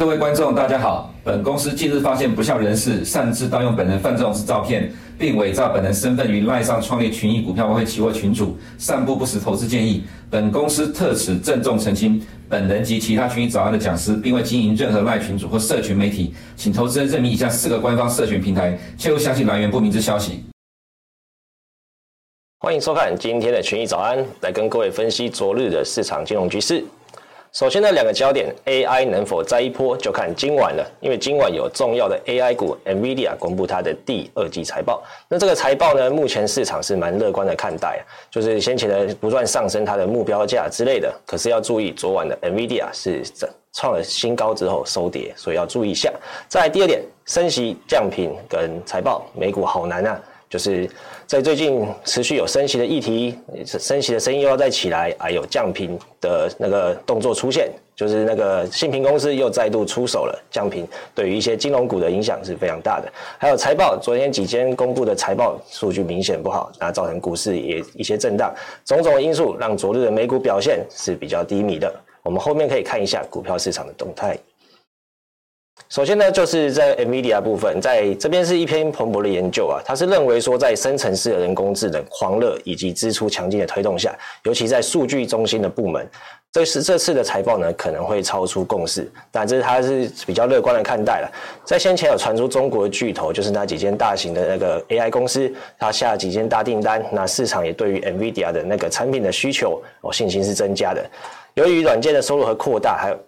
各位观众，大家好。本公司近日发现不肖人士擅自盗用本人范仲式照片，并伪造本人身份于赖上创立群益股票外汇期货群组，散布不实投资建议。本公司特此郑重澄清，本人及其他群益早安的讲师，并未经营任何赖群组或社群媒体，请投资人认明以下四个官方社群平台，切勿相信来源不明之消息。欢迎收看今天的群益早安，来跟各位分析昨日的市场金融局势。首先呢，两个焦点，AI 能否再一波，就看今晚了。因为今晚有重要的 AI 股 NVIDIA 公布它的第二季财报。那这个财报呢，目前市场是蛮乐观的看待，就是先前的不断上升它的目标价之类的。可是要注意，昨晚的 NVIDIA 是创了新高之后收跌，所以要注意一下。再来第二点，升息降频跟财报，美股好难啊。就是在最近持续有升息的议题，升息的声音又要再起来，还有降频的那个动作出现，就是那个信评公司又再度出手了，降频对于一些金融股的影响是非常大的。还有财报，昨天几间公布的财报数据明显不好，那造成股市也一些震荡，种种因素让昨日的美股表现是比较低迷的。我们后面可以看一下股票市场的动态。首先呢，就是在 NVIDIA 部分，在这边是一篇蓬勃的研究啊，他是认为说，在深层次的人工智能狂热以及支出强劲的推动下，尤其在数据中心的部门，这是这次的财报呢可能会超出共识，但这是他是比较乐观的看待了。在先前有传出中国的巨头，就是那几间大型的那个 AI 公司，他下了几间大订单，那市场也对于 NVIDIA 的那个产品的需求哦信心是增加的。由于软件的收入和扩大，还有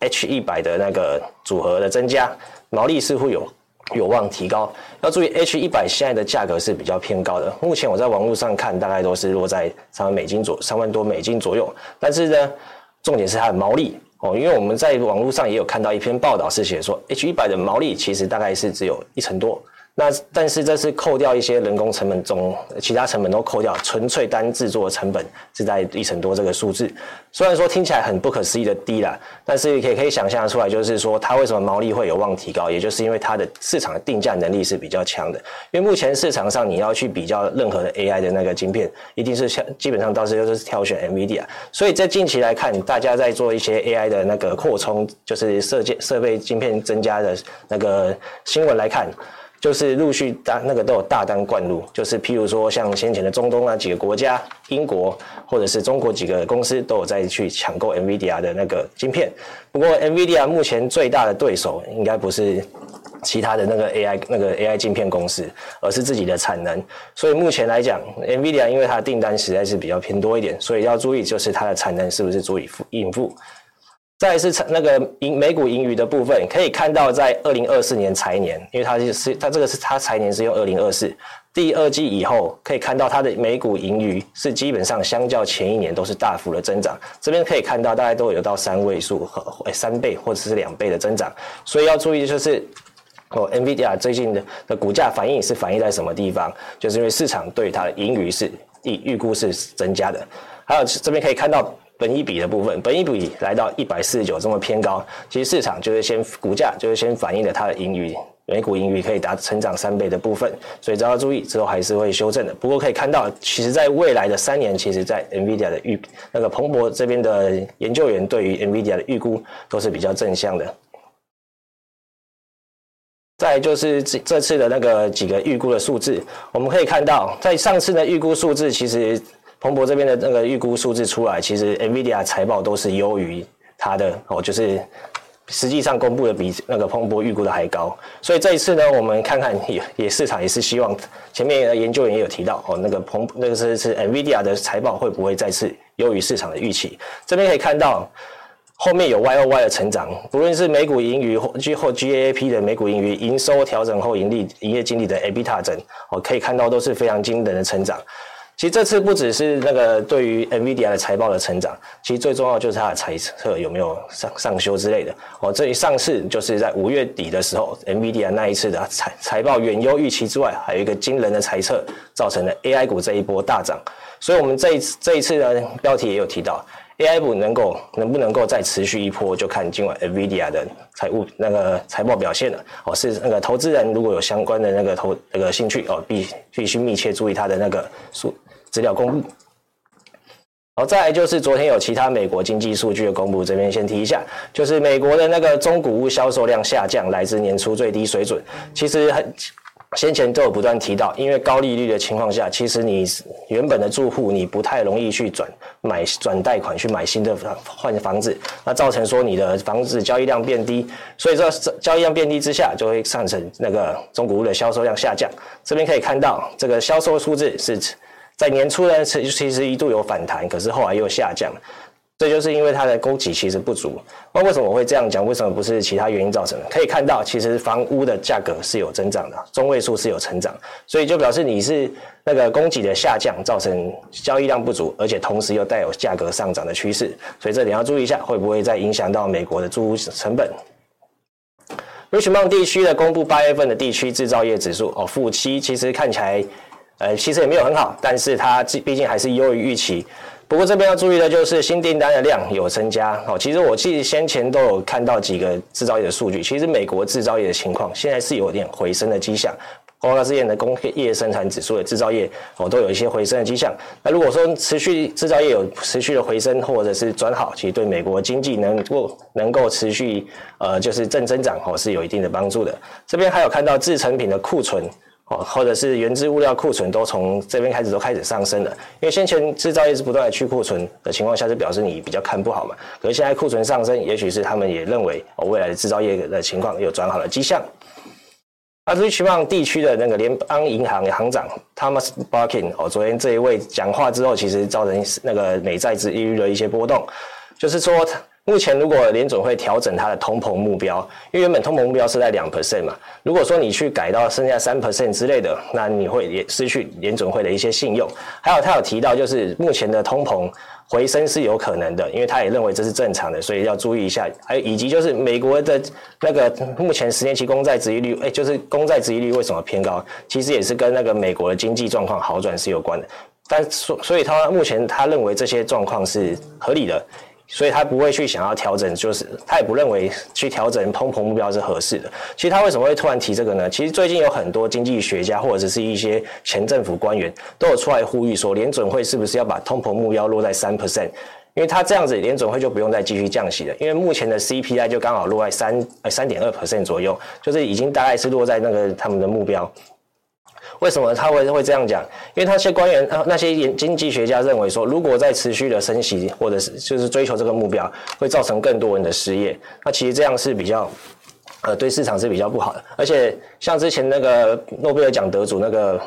NH 一百的那个组合的增加，毛利似乎有有望提高。要注意，H 一百现在的价格是比较偏高的。目前我在网络上看，大概都是落在三万美金左三万多美金左右。但是呢，重点是它的毛利哦，因为我们在网络上也有看到一篇报道，是写说 H 一百的毛利其实大概是只有一成多。那但是这是扣掉一些人工成本中，其他成本都扣掉，纯粹单制作的成本是在一成多这个数字。虽然说听起来很不可思议的低啦，但是也可以想象出来，就是说它为什么毛利会有望提高，也就是因为它的市场的定价能力是比较强的。因为目前市场上你要去比较任何的 AI 的那个晶片，一定是像基本上到时候都是挑选 NVIDIA。所以在近期来看，大家在做一些 AI 的那个扩充，就是设计设备晶片增加的那个新闻来看。就是陆续大那个都有大单灌入，就是譬如说像先前的中东啊几个国家，英国或者是中国几个公司都有在去抢购 NVIDIA 的那个晶片。不过 NVIDIA 目前最大的对手应该不是其他的那个 AI 那个 AI 晶片公司，而是自己的产能。所以目前来讲，NVIDIA 因为它的订单实在是比较偏多一点，所以要注意就是它的产能是不是足以应付。再来是那个盈每股盈余的部分，可以看到在二零二四年财年，因为它是是它这个是它财年是用二零二四第二季以后，可以看到它的每股盈余是基本上相较前一年都是大幅的增长。这边可以看到大概都有到三位数和三倍或者是两倍的增长，所以要注意就是哦，NVIDIA 最近的的股价反应是反映在什么地方？就是因为市场对它的盈余是预预估是增加的，还有这边可以看到。本一比的部分，本一比来到一百四十九这么偏高，其实市场就是先股价就是先反映了它的盈余，每股盈余可以达成长三倍的部分，所以只要注意之后还是会修正的。不过可以看到，其实在未来的三年，其实在 NVIDIA 的预那个彭博这边的研究员对于 NVIDIA 的预估都是比较正向的。再就是这这次的那个几个预估的数字，我们可以看到，在上次的预估数字其实。彭博这边的那个预估数字出来，其实 NVIDIA 财报都是优于它的哦，就是实际上公布的比那个彭博预估的还高。所以这一次呢，我们看看也 也市场也是希望前面的研究员也有提到哦，那个彭那个是是 NVIDIA 的财报会不会再次优于市场的预期？这边可以看到后面有 Y O Y 的成长，不论是美股盈余或 G 或 GAAP 的美股盈余、营收调整后盈利、营业经理的 EBITDA 值哦，可以看到都是非常惊人的成长。其实这次不只是那个对于 NVIDIA 的财报的成长，其实最重要就是它的猜测有没有上上修之类的。哦，这一上市就是在五月底的时候，NVIDIA 那一次的财财报远优预期之外，还有一个惊人的猜测，造成了 AI 股这一波大涨。所以，我们这一次这一次的，标题也有提到。AI 股能够能不能够再持续一波，就看今晚 NVIDIA 的财务那个财报表现了哦。是那个投资人如果有相关的那个投那个兴趣哦，必必须密切注意它的那个数资料公布。好再来就是昨天有其他美国经济数据的公布，这边先提一下，就是美国的那个中古物销售量下降，来自年初最低水准。其实很先前都有不断提到，因为高利率的情况下，其实你原本的住户你不太容易去转买转贷款去买新的换房子，那造成说你的房子交易量变低，所以说交易量变低之下，就会上升那个中古屋的销售量下降。这边可以看到这个销售数字是。在年初呢，其实一度有反弹，可是后来又下降，这就是因为它的供给其实不足。那为什么我会这样讲？为什么不是其他原因造成的？可以看到，其实房屋的价格是有增长的，中位数是有成长，所以就表示你是那个供给的下降造成交易量不足，而且同时又带有价格上涨的趋势，所以这点要注意一下，会不会再影响到美国的租屋成本？Richmond 地区的公布八月份的地区制造业指数哦，负七，其实看起来。呃，其实也没有很好，但是它毕竟还是优于预期。不过这边要注意的就是新订单的量有增加哦。其实我记得先前都有看到几个制造业的数据，其实美国制造业的情况现在是有点回升的迹象。包括之前的工业生产指数的制造业哦，都有一些回升的迹象。那如果说持续制造业有持续的回升或者是转好，其实对美国经济能够能够持续呃就是正增长哦，是有一定的帮助的。这边还有看到制成品的库存。哦，或者是原质物料库存都从这边开始都开始上升了，因为先前制造业是不断的去库存的情况下，就表示你比较看不好嘛。可是现在库存上升，也许是他们也认为哦，未来的制造业的情况有转好的迹象。那至于期望地区的那个联邦银行行长 Thomas Barkin 哦，昨天这一位讲话之后，其实造成那个美债值利率的一些波动，就是说。目前，如果联准会调整它的通膨目标，因为原本通膨目标是在两 percent 嘛，如果说你去改到剩下三 percent 之类的，那你会也失去联准会的一些信用。还有，他有提到，就是目前的通膨回升是有可能的，因为他也认为这是正常的，所以要注意一下。还有，以及就是美国的那个目前十年期公债殖利率，哎，就是公债殖利率为什么偏高？其实也是跟那个美国的经济状况好转是有关的。但所所以，他目前他认为这些状况是合理的。所以他不会去想要调整，就是他也不认为去调整通膨目标是合适的。其实他为什么会突然提这个呢？其实最近有很多经济学家或者是一些前政府官员都有出来呼吁说，联准会是不是要把通膨目标落在三 percent？因为他这样子，联准会就不用再继续降息了。因为目前的 CPI 就刚好落在三呃三点二 percent 左右，就是已经大概是落在那个他们的目标。为什么他会会这样讲？因为那些官员、那些经济学家认为说，如果在持续的升息，或者是就是追求这个目标，会造成更多人的失业。那其实这样是比较，呃，对市场是比较不好的。而且像之前那个诺贝尔奖得主那个，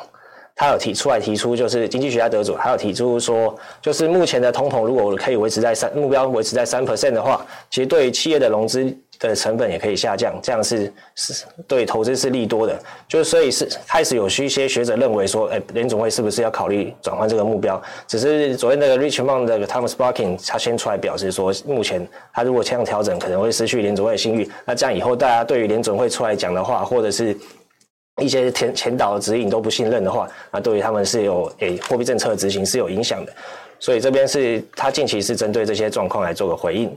他有提出来提出，就是经济学家得主，他有提出说，就是目前的通膨如果可以维持在三目标维持在三 percent 的话，其实对于企业的融资。的成本也可以下降，这样是是对投资是利多的。就是所以是开始有一些学者认为说，哎，联总会是不是要考虑转换这个目标？只是昨天那个 Richmond 的 Thomas Barkin 他先出来表示说，目前他如果这样调整，可能会失去联总会的信誉。那这样以后大家对于联总会出来讲的话，或者是一些前前导指引都不信任的话，那对于他们是有诶货币政策执行是有影响的。所以这边是他近期是针对这些状况来做个回应。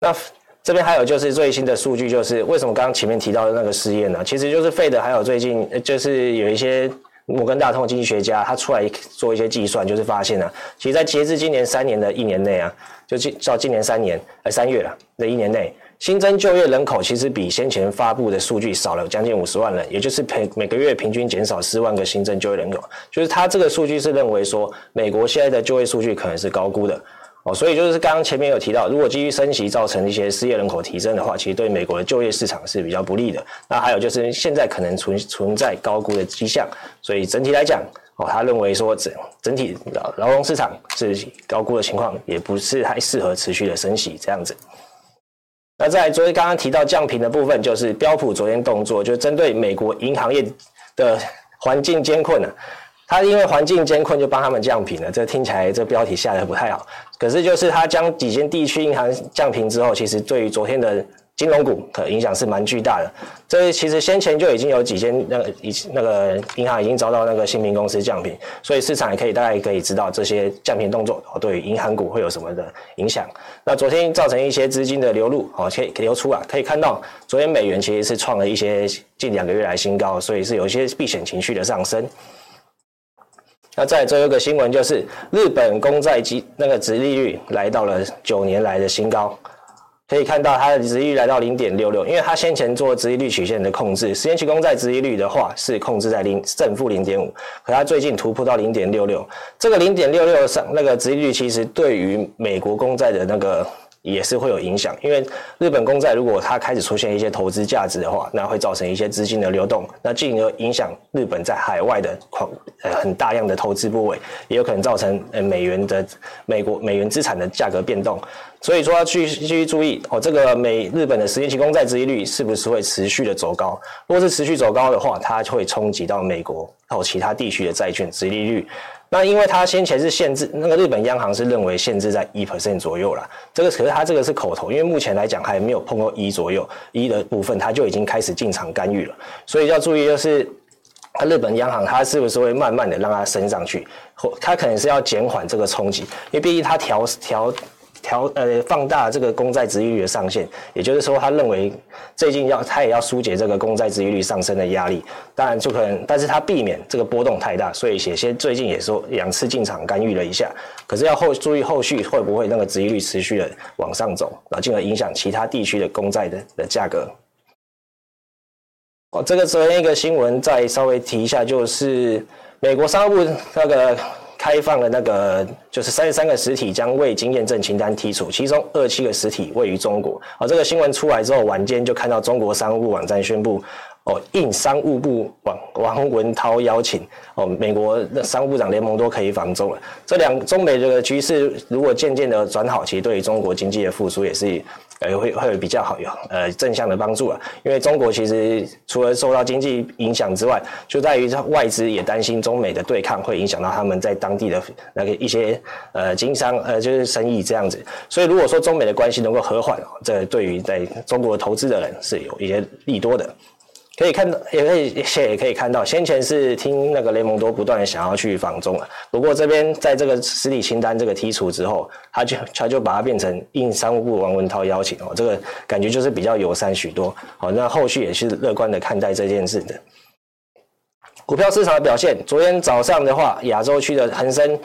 那。这边还有就是最新的数据，就是为什么刚刚前面提到的那个失业呢？其实就是 Fed 还有最近就是有一些摩根大通的经济学家，他出来做一些计算，就是发现呢、其实，在截至今年三年的一年内啊，就今到今年三年呃三月了的一年内，新增就业人口其实比先前发布的数据少了将近五十万人，也就是每每个月平均减少四万个新增就业人口。就是他这个数据是认为说，美国现在的就业数据可能是高估的。哦，所以就是刚刚前面有提到，如果继续升息造成一些失业人口提升的话，其实对美国的就业市场是比较不利的。那还有就是现在可能存存在高估的迹象，所以整体来讲，哦，他认为说整整体劳劳动市场是高估的情况，也不是太适合持续的升息这样子。那在昨天刚刚提到降频的部分，就是标普昨天动作，就针对美国银行业的环境艰困啊。他因为环境艰困，就帮他们降频了。这听起来这标题下得不太好。可是就是它将几间地区银行降评之后，其实对于昨天的金融股的影响是蛮巨大的。这其实先前就已经有几间那个以那个银行已经遭到那个信评公司降评，所以市场也可以大概可以知道这些降评动作对于银行股会有什么的影响。那昨天造成一些资金的流入，哦，可以流出啊，可以看到昨天美元其实是创了一些近两个月来新高，所以是有一些避险情绪的上升。那再最后一个新闻就是日本公债基那个殖利率来到了九年来的新高。可以看到它的殖利率来到零点六六，因为它先前做殖利率曲线的控制，十年期公债殖利率的话是控制在零正负零点五，可它最近突破到零点六六，这个零点六六上那个殖利率其实对于美国公债的那个。也是会有影响，因为日本公债如果它开始出现一些投资价值的话，那会造成一些资金的流动，那进而影响日本在海外的狂呃很大量的投资部位，也有可能造成呃美元的美国美元资产的价格变动。所以说要继续继续注意哦，这个美日本的十年期公债殖利率是不是会持续的走高？如果是持续走高的话，它会冲击到美国还有其他地区的债券殖利率。那因为它先前是限制，那个日本央行是认为限制在一 percent 左右啦。这个可是它这个是口头，因为目前来讲还没有碰到一左右一的部分，它就已经开始进场干预了。所以要注意就是，它日本央行它是不是会慢慢的让它升上去，或它可能是要减缓这个冲击，因为毕竟它调调。调呃放大这个公债殖利率的上限，也就是说，他认为最近要他也要疏解这个公债殖利率上升的压力，当然就可能，但是他避免这个波动太大，所以写些最近也说两次进场干预了一下，可是要后注意后续会不会那个殖利率持续的往上走，然后进而影响其他地区的公债的的价格。哦，这个昨天一个新闻再稍微提一下，就是美国商务部那个。开放了那个就是三十三个实体将未经验证清单剔除，其中二七个实体位于中国。哦，这个新闻出来之后，晚间就看到中国商务部网站宣布，哦，应商务部王王文涛邀请，哦，美国的商务部长联盟都可以访中了。这两中美这个局势如果渐渐的转好，其实对于中国经济的复苏也是。呃，会会比较好有呃正向的帮助啊，因为中国其实除了受到经济影响之外，就在于外资也担心中美的对抗会影响到他们在当地的那个一些呃经商呃就是生意这样子，所以如果说中美的关系能够和缓，这对于在中国投资的人是有一些利多的。可以看到，也可以也可以看到，先前是听那个雷蒙多不断想要去访中了。不过这边在这个实体清单这个剔除之后，他就他就把它变成应商务部王文涛邀请哦，这个感觉就是比较友善许多。好，那后续也是乐观的看待这件事的。股票市场的表现，昨天早上的话，亚洲区的恒生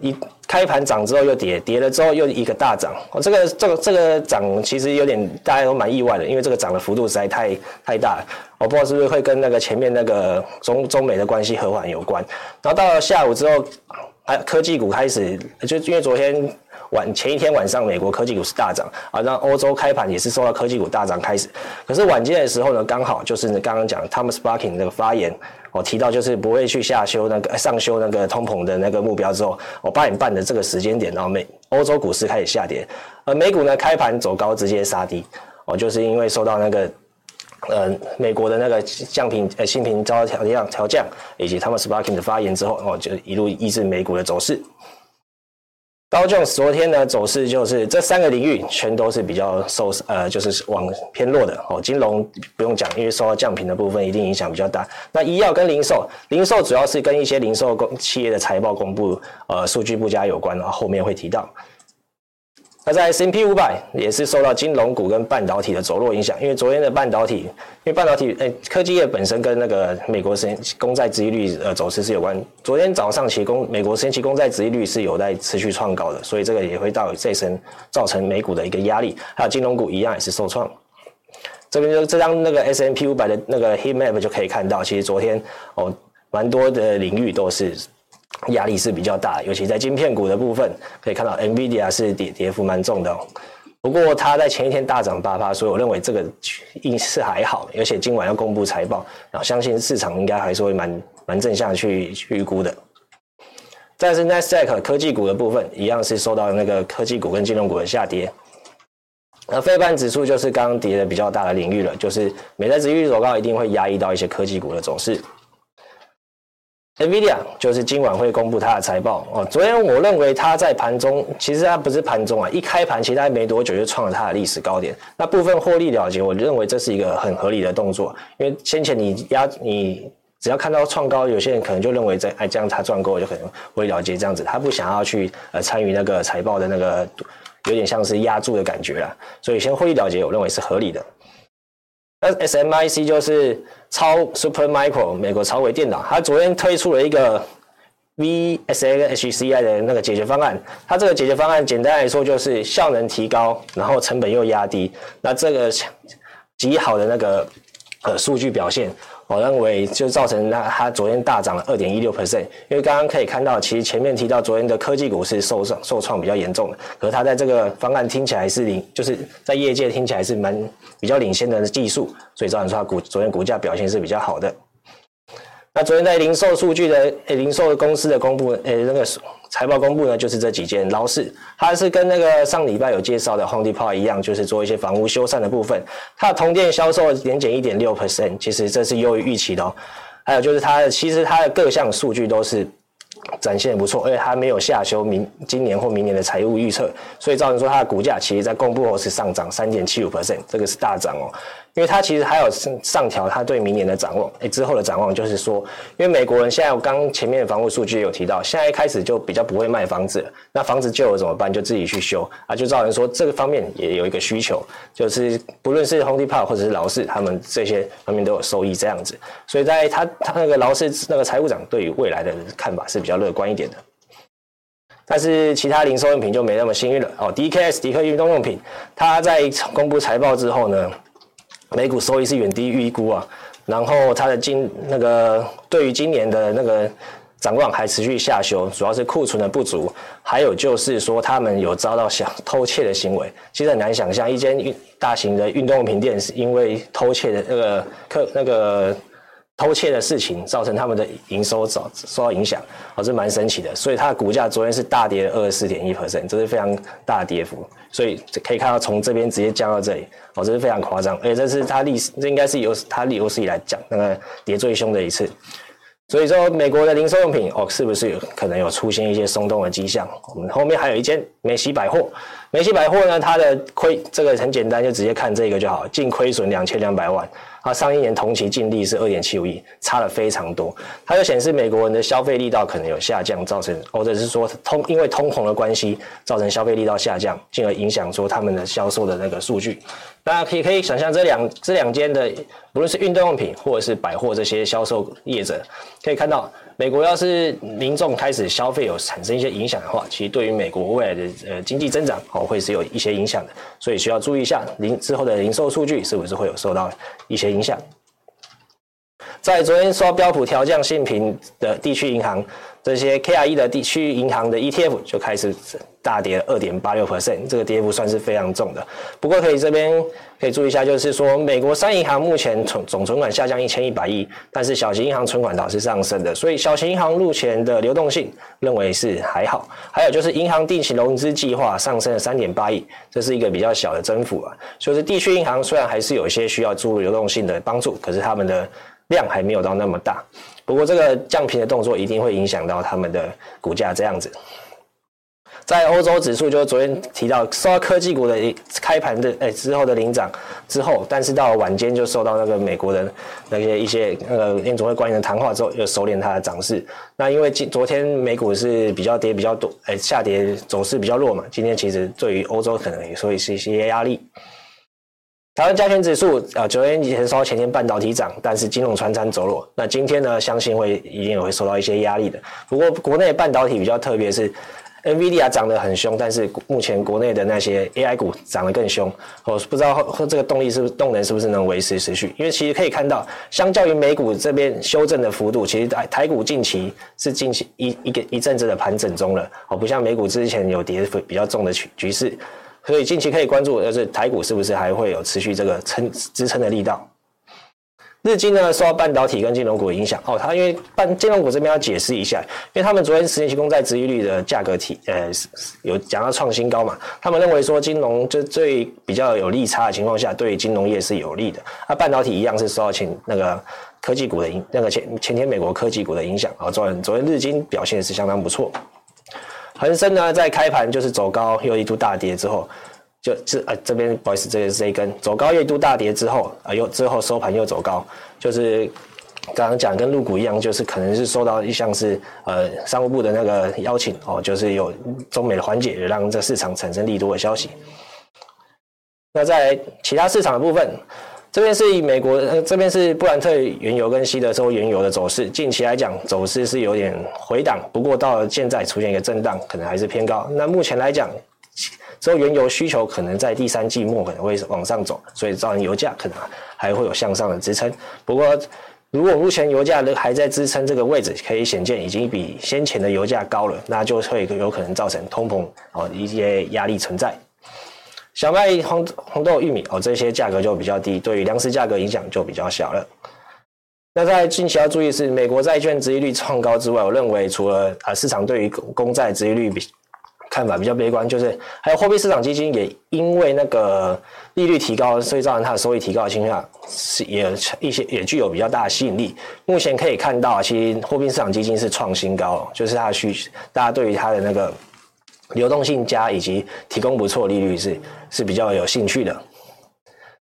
一。开盘涨之后又跌，跌了之后又一个大涨。哦，这个这个这个涨其实有点大家都蛮意外的，因为这个涨的幅度实在太太大了。我不知道是不是会跟那个前面那个中中美的关系和缓有关。然后到了下午之后，还科技股开始，就因为昨天晚前一天晚上美国科技股是大涨啊，那欧洲开盘也是受到科技股大涨开始。可是晚间的时候呢，刚好就是刚刚讲 Thomas Barkin 那个发言。我提到就是不会去下修那个上修那个通膨的那个目标之后，我八点半的这个时间点，然后美欧洲股市开始下跌，而美股呢开盘走高直接杀低，哦，就是因为受到那个呃美国的那个降频呃新品遭调降调降，以及他们 s p a r k i n g 的发言之后，哦，就一路抑制美股的走势。高中昨天呢走势就是这三个领域全都是比较受呃就是往偏弱的哦，金融不用讲，因为受到降频的部分一定影响比较大。那医药跟零售，零售主要是跟一些零售公企业的财报公布呃数据不佳有关，然后后面会提到。那在 S&P 五百也是受到金融股跟半导体的走弱影响，因为昨天的半导体，因为半导体，诶，科技业本身跟那个美国十公债殖利率呃走势是有关。昨天早上其公美国十年期公债殖利率是有在持续创高的，所以这个也会到这层造成美股的一个压力，还有金融股一样也是受创。这边就这张那个 S&P 五百的那个 heat map 就可以看到，其实昨天哦，蛮多的领域都是。压力是比较大，尤其在晶片股的部分，可以看到 NVIDIA 是跌跌幅蛮重的。不过它在前一天大涨八趴，所以我认为这个应是还好，而且今晚要公布财报，然后相信市场应该还是会蛮蛮正向去预估的。再是 Nasdaq 科技股的部分，一样是受到那个科技股跟金融股的下跌。而费半指数就是刚刚跌的比较大的领域了，就是美债指数走高，一定会压抑到一些科技股的走势。NVIDIA 就是今晚会公布它的财报哦。昨天我认为它在盘中，其实它不是盘中啊，一开盘其实它没多久就创了它的历史高点。那部分获利了结，我认为这是一个很合理的动作，因为先前你压你只要看到创高，有些人可能就认为这哎这样它赚够就可能获利了结这样子，他不想要去呃参与那个财报的那个有点像是压住的感觉啦，所以先获利了结，我认为是合理的。那 SMIC 就是超 Super Micro 美国超微电脑，它昨天推出了一个 VSA 跟 HCI 的那个解决方案。它这个解决方案简单来说就是效能提高，然后成本又压低，那这个极好的那个呃数据表现。我认为就造成那它昨天大涨了二点一六 percent，因为刚刚可以看到，其实前面提到昨天的科技股是受伤受创比较严重的，可是它在这个方案听起来是领，就是在业界听起来是蛮比较领先的技术，所以造成说它股昨天股价表现是比较好的。那昨天在零售数据的诶，零售公司的公布诶，那个财报公布呢，就是这几件劳氏，它是跟那个上礼拜有介绍的 Home Depot 一样，就是做一些房屋修缮的部分。它的同店销售年减一点六 percent，其实这是优于预期的哦。还有就是它的，其实它的各项数据都是展现不错，而且它没有下修明今年或明年的财务预测，所以造成说它的股价其实在公布后是上涨三点七五 percent，这个是大涨哦。因为它其实还有上调，它对明年的展望，诶，之后的展望就是说，因为美国人现在我刚前面的房屋数据有提到，现在一开始就比较不会卖房子，那房子旧了怎么办？就自己去修啊，就造成说这个方面也有一个需求，就是不论是 Home Depot 或者是劳氏，他们这些方面都有收益这样子，所以在他他那个劳氏那个财务长对于未来的看法是比较乐观一点的，但是其他零售用品就没那么幸运了哦，DKS 迪克运动用品，它在公布财报之后呢，每股收益是远低于预估啊，然后它的今那个对于今年的那个展望还持续下修，主要是库存的不足，还有就是说他们有遭到想偷窃的行为。其实很难想象一间运大型的运动用品店是因为偷窃的那个客那个。偷窃的事情造成他们的营收遭受到影响，哦，这蛮神奇的。所以它的股价昨天是大跌了二十四点一 percent，这是非常大的跌幅。所以可以看到从这边直接降到这里，哦，这是非常夸张。而且这是它历史，这应该是有它有史以来讲那个跌最凶的一次。所以说，美国的零售用品哦，是不是有可能有出现一些松动的迹象？我们后面还有一间梅西百货，梅西百货呢，它的亏这个很简单，就直接看这个就好，净亏损两千两百万。啊，上一年同期净利是二点七五亿，差了非常多。它就显示美国人的消费力道可能有下降，造成或者是说通因为通膨的关系，造成消费力道下降，进而影响说他们的销售的那个数据。大家可以可以想象这两这两间的，无论是运动用品或者是百货这些销售业者，可以看到。美国要是民众开始消费有产生一些影响的话，其实对于美国未来的呃经济增长哦会是有一些影响的，所以需要注意一下零之后的零售数据是不是会有受到一些影响。在昨天刷标普调降信评的地区银行。这些 KRE 的地区银行的 ETF 就开始大跌二点八六 percent，这个跌幅算是非常重的。不过可以这边可以注意一下，就是说美国商业银行目前总总存款下降一千一百亿，但是小型银行存款倒是上升的，所以小型银行目前的流动性认为是还好。还有就是银行定期融资计划上升了三点八亿，这是一个比较小的增幅啊。所以是地区银行虽然还是有一些需要注入流动性的帮助，可是他们的量还没有到那么大。不过这个降频的动作一定会影响到他们的股价，这样子。在欧洲指数，就是昨天提到受到科技股的开盘的诶之后的领涨之后，但是到晚间就受到那个美国的那些一些那个联总会官员的谈话之后，又收敛它的涨势。那因为今昨天美股是比较跌比较多，诶下跌走势比较弱嘛，今天其实对于欧洲可能也所以是一些压力。台湾加权指数啊，昨天也受前天半导体涨，但是金融传产走弱。那今天呢，相信会一定也会受到一些压力的。不过国内半导体比较特别是，NVIDIA 涨得很凶，但是目前国内的那些 AI 股涨得更凶。我不知道这个动力是不是动能是不是能维持持续？因为其实可以看到，相较于美股这边修正的幅度，其实台台股近期是近期一一个一阵子的盘整中了。哦，不像美股之前有跌比较重的局局势。所以近期可以关注，就是台股是不是还会有持续这个撑支撑的力道。日经呢，受到半导体跟金融股的影响哦，它因为半金融股这边要解释一下，因为他们昨天十年期公债殖利率的价格提呃有讲到创新高嘛，他们认为说金融就最比较有利差的情况下，对金融业是有利的。那半导体一样是受到前那个科技股的影，那个前前天美国科技股的影响啊，昨天昨天日经表现是相当不错。恒生呢，在开盘就是走高，又一度大跌之后，就这呃这边不好意思，这个是这一根走高又一度大跌之后啊，又之后收盘又走高，就是刚刚讲跟入股一样，就是可能是受到一项是呃商务部的那个邀请哦，就是有中美的缓解，让这市场产生利多的消息。那在其他市场的部分，这边是以美国，呃，这边是布兰特原油跟西德州原油的走势。近期来讲，走势是有点回档，不过到现在出现一个震荡，可能还是偏高。那目前来讲，之后原油需求可能在第三季末可能会往上走，所以造成油价可能还会有向上的支撑。不过，如果目前油价还在支撑这个位置，可以显见已经比先前的油价高了，那就会有可能造成通膨哦一些压力存在。小麦、红红豆、玉米哦，这些价格就比较低，对于粮食价格影响就比较小了。那在近期要注意是，美国债券殖利率创高之外，我认为除了啊市场对于公债殖利率比看法比较悲观，就是还有货币市场基金也因为那个利率提高，所以造成它的收益提高的情况下是也一些也具有比较大的吸引力。目前可以看到，其实货币市场基金是创新高，就是它的需大家对于它的那个。流动性加以及提供不错利率是是比较有兴趣的，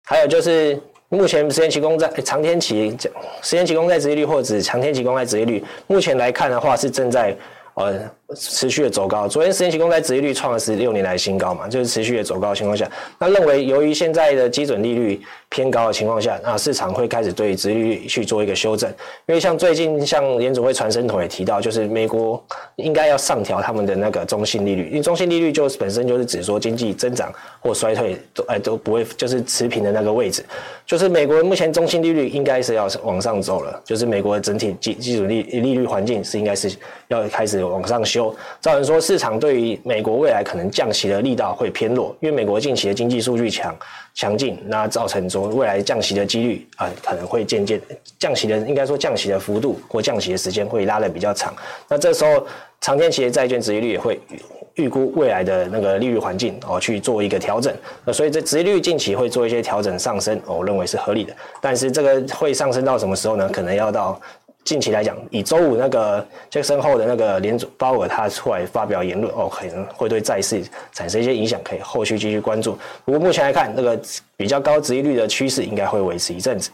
还有就是目前时间期公债长天期时间期公债殖利率或者长天期公债殖利率，目前来看的话是正在。呃，持续的走高。昨天十年期公债殖利率创了十六年来新高嘛，就是持续的走高的情况下，那认为由于现在的基准利率偏高的情况下，那市场会开始对殖利率去做一个修正。因为像最近像联储会传声筒也提到，就是美国应该要上调他们的那个中性利率，因为中性利率就是本身就是指说经济增长或衰退都哎都不会就是持平的那个位置，就是美国目前中性利率应该是要往上走了，就是美国的整体基基准利利率环境是应该是要开始。往上修，造成说市场对于美国未来可能降息的力道会偏弱，因为美国近期的经济数据强强劲，那造成说未来降息的几率啊、可能会渐渐降息的，应该说降息的幅度或降息的时间会拉得比较长。那这时候长天期的债券殖利率也会预估未来的那个利率环境哦去做一个调整，那所以这殖利率近期会做一些调整上升，我认为是合理的。但是这个会上升到什么时候呢？可能要到。近期来讲，以周五那个杰克森后的那个联准鲍尔他出来发表言论哦，可能会对债市产生一些影响，可以后续继续关注。不过目前来看，那个比较高值利率的趋势应该会维持一阵子。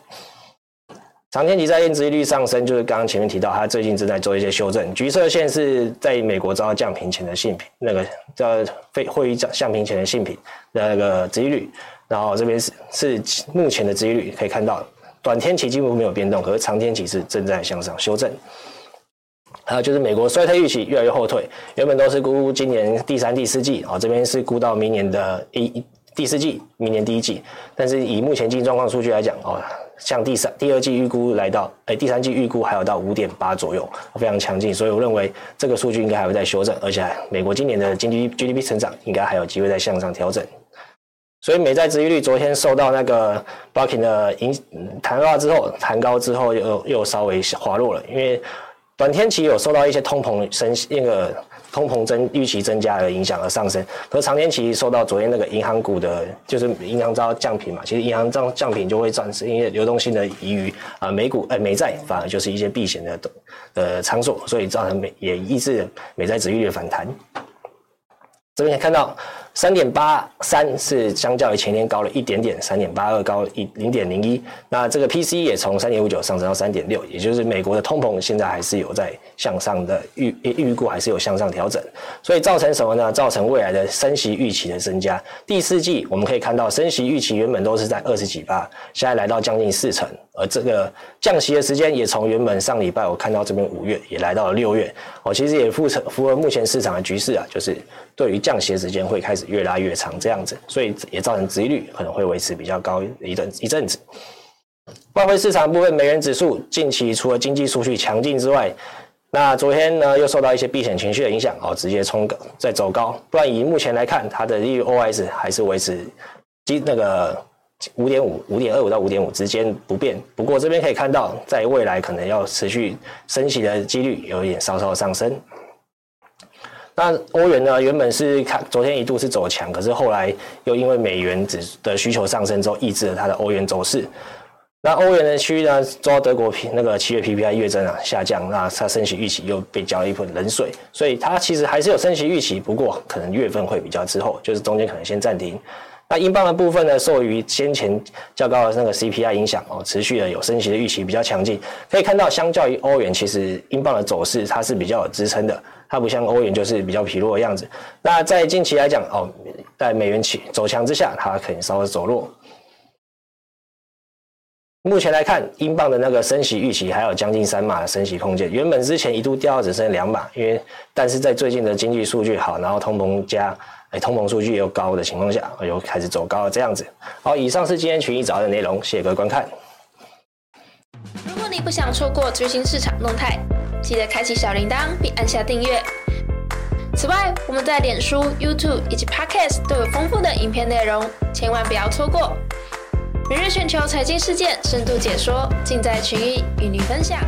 长天期债券值利率上升，就是刚刚前面提到，它最近正在做一些修正。橘色线是在美国遭到降评前的信品，那个叫非会议降评前的信品的那个值利率，然后这边是是目前的值利率，可以看到。短天期几乎没有变动，可是长天期是正在向上修正。还有就是美国衰退预期越来越后退，原本都是估今年第三、第四季啊，这边是估到明年的一第四季，明年第一季。但是以目前经济状况数据来讲，哦，像第三、第二季预估来到，哎，第三季预估还有到五点八左右，非常强劲。所以我认为这个数据应该还会再修正，而且美国今年的经济 GDP 成长应该还有机会再向上调整。所以美债殖利率昨天受到那个 Bucking 的影谈话之后弹高之后又又稍微滑落了，因为短天期有受到一些通膨升那个通膨增预期增加的影响而上升，可是长天期受到昨天那个银行股的，就是银行遭降品嘛，其实银行降降品就会暂时因为流动性的疑虑啊，美股哎美债反而就是一些避险的呃场所，所以造成美也抑制美债殖利率的反弹。这边可以看到。三点八三是相较于前天高了一点点，三点八二高一零点零一。那这个 P C 也从三点五九上升到三点六，也就是美国的通膨现在还是有在向上的预预估，还是有向上调整，所以造成什么呢？造成未来的升息预期的增加。第四季我们可以看到，升息预期原本都是在二十几吧，现在来到将近四成，而这个降息的时间也从原本上礼拜我看到这边五月也来到了六月，哦，其实也符合符合目前市场的局势啊，就是对于降息的时间会开始。越拉越长这样子，所以也造成殖利率可能会维持比较高一阵一阵子。外汇市场部分，美元指数近期除了经济数据强劲之外，那昨天呢又受到一些避险情绪的影响，哦，直接冲高再走高。不然以目前来看，它的利率 OS 还是维持基那个五点五、五点二五到五点五之间不变。不过这边可以看到，在未来可能要持续升息的几率有一点稍稍上升。那欧元呢？原本是看昨天一度是走强，可是后来又因为美元指的需求上升之后，抑制了它的欧元走势。那欧元的区域呢，受到德国那个七月 PPI 月增啊下降，那它升息预期又被浇了一盆冷水，所以它其实还是有升息预期，不过可能月份会比较滞后，就是中间可能先暂停。那英镑的部分呢，受于先前较高的那个 CPI 影响哦，持续的有升息的预期比较强劲。可以看到，相较于欧元，其实英镑的走势它是比较有支撑的。它不像欧元就是比较疲弱的样子。那在近期来讲，哦，在美元起走强之下，它可能稍微走弱。目前来看，英镑的那个升息预期还有将近三码的升息空间。原本之前一度掉到只剩两码，因为但是在最近的经济数据好，然后通膨加，哎，通膨数据又高的情况下，又开始走高了这样子。好，以上是今天群益早的内容，谢谢各位观看。如果你不想错过最新市场动态，记得开启小铃铛并按下订阅。此外，我们在脸书、YouTube 以及 Podcast 都有丰富的影片内容，千万不要错过。每日全球财经事件深度解说，尽在群益与你分享。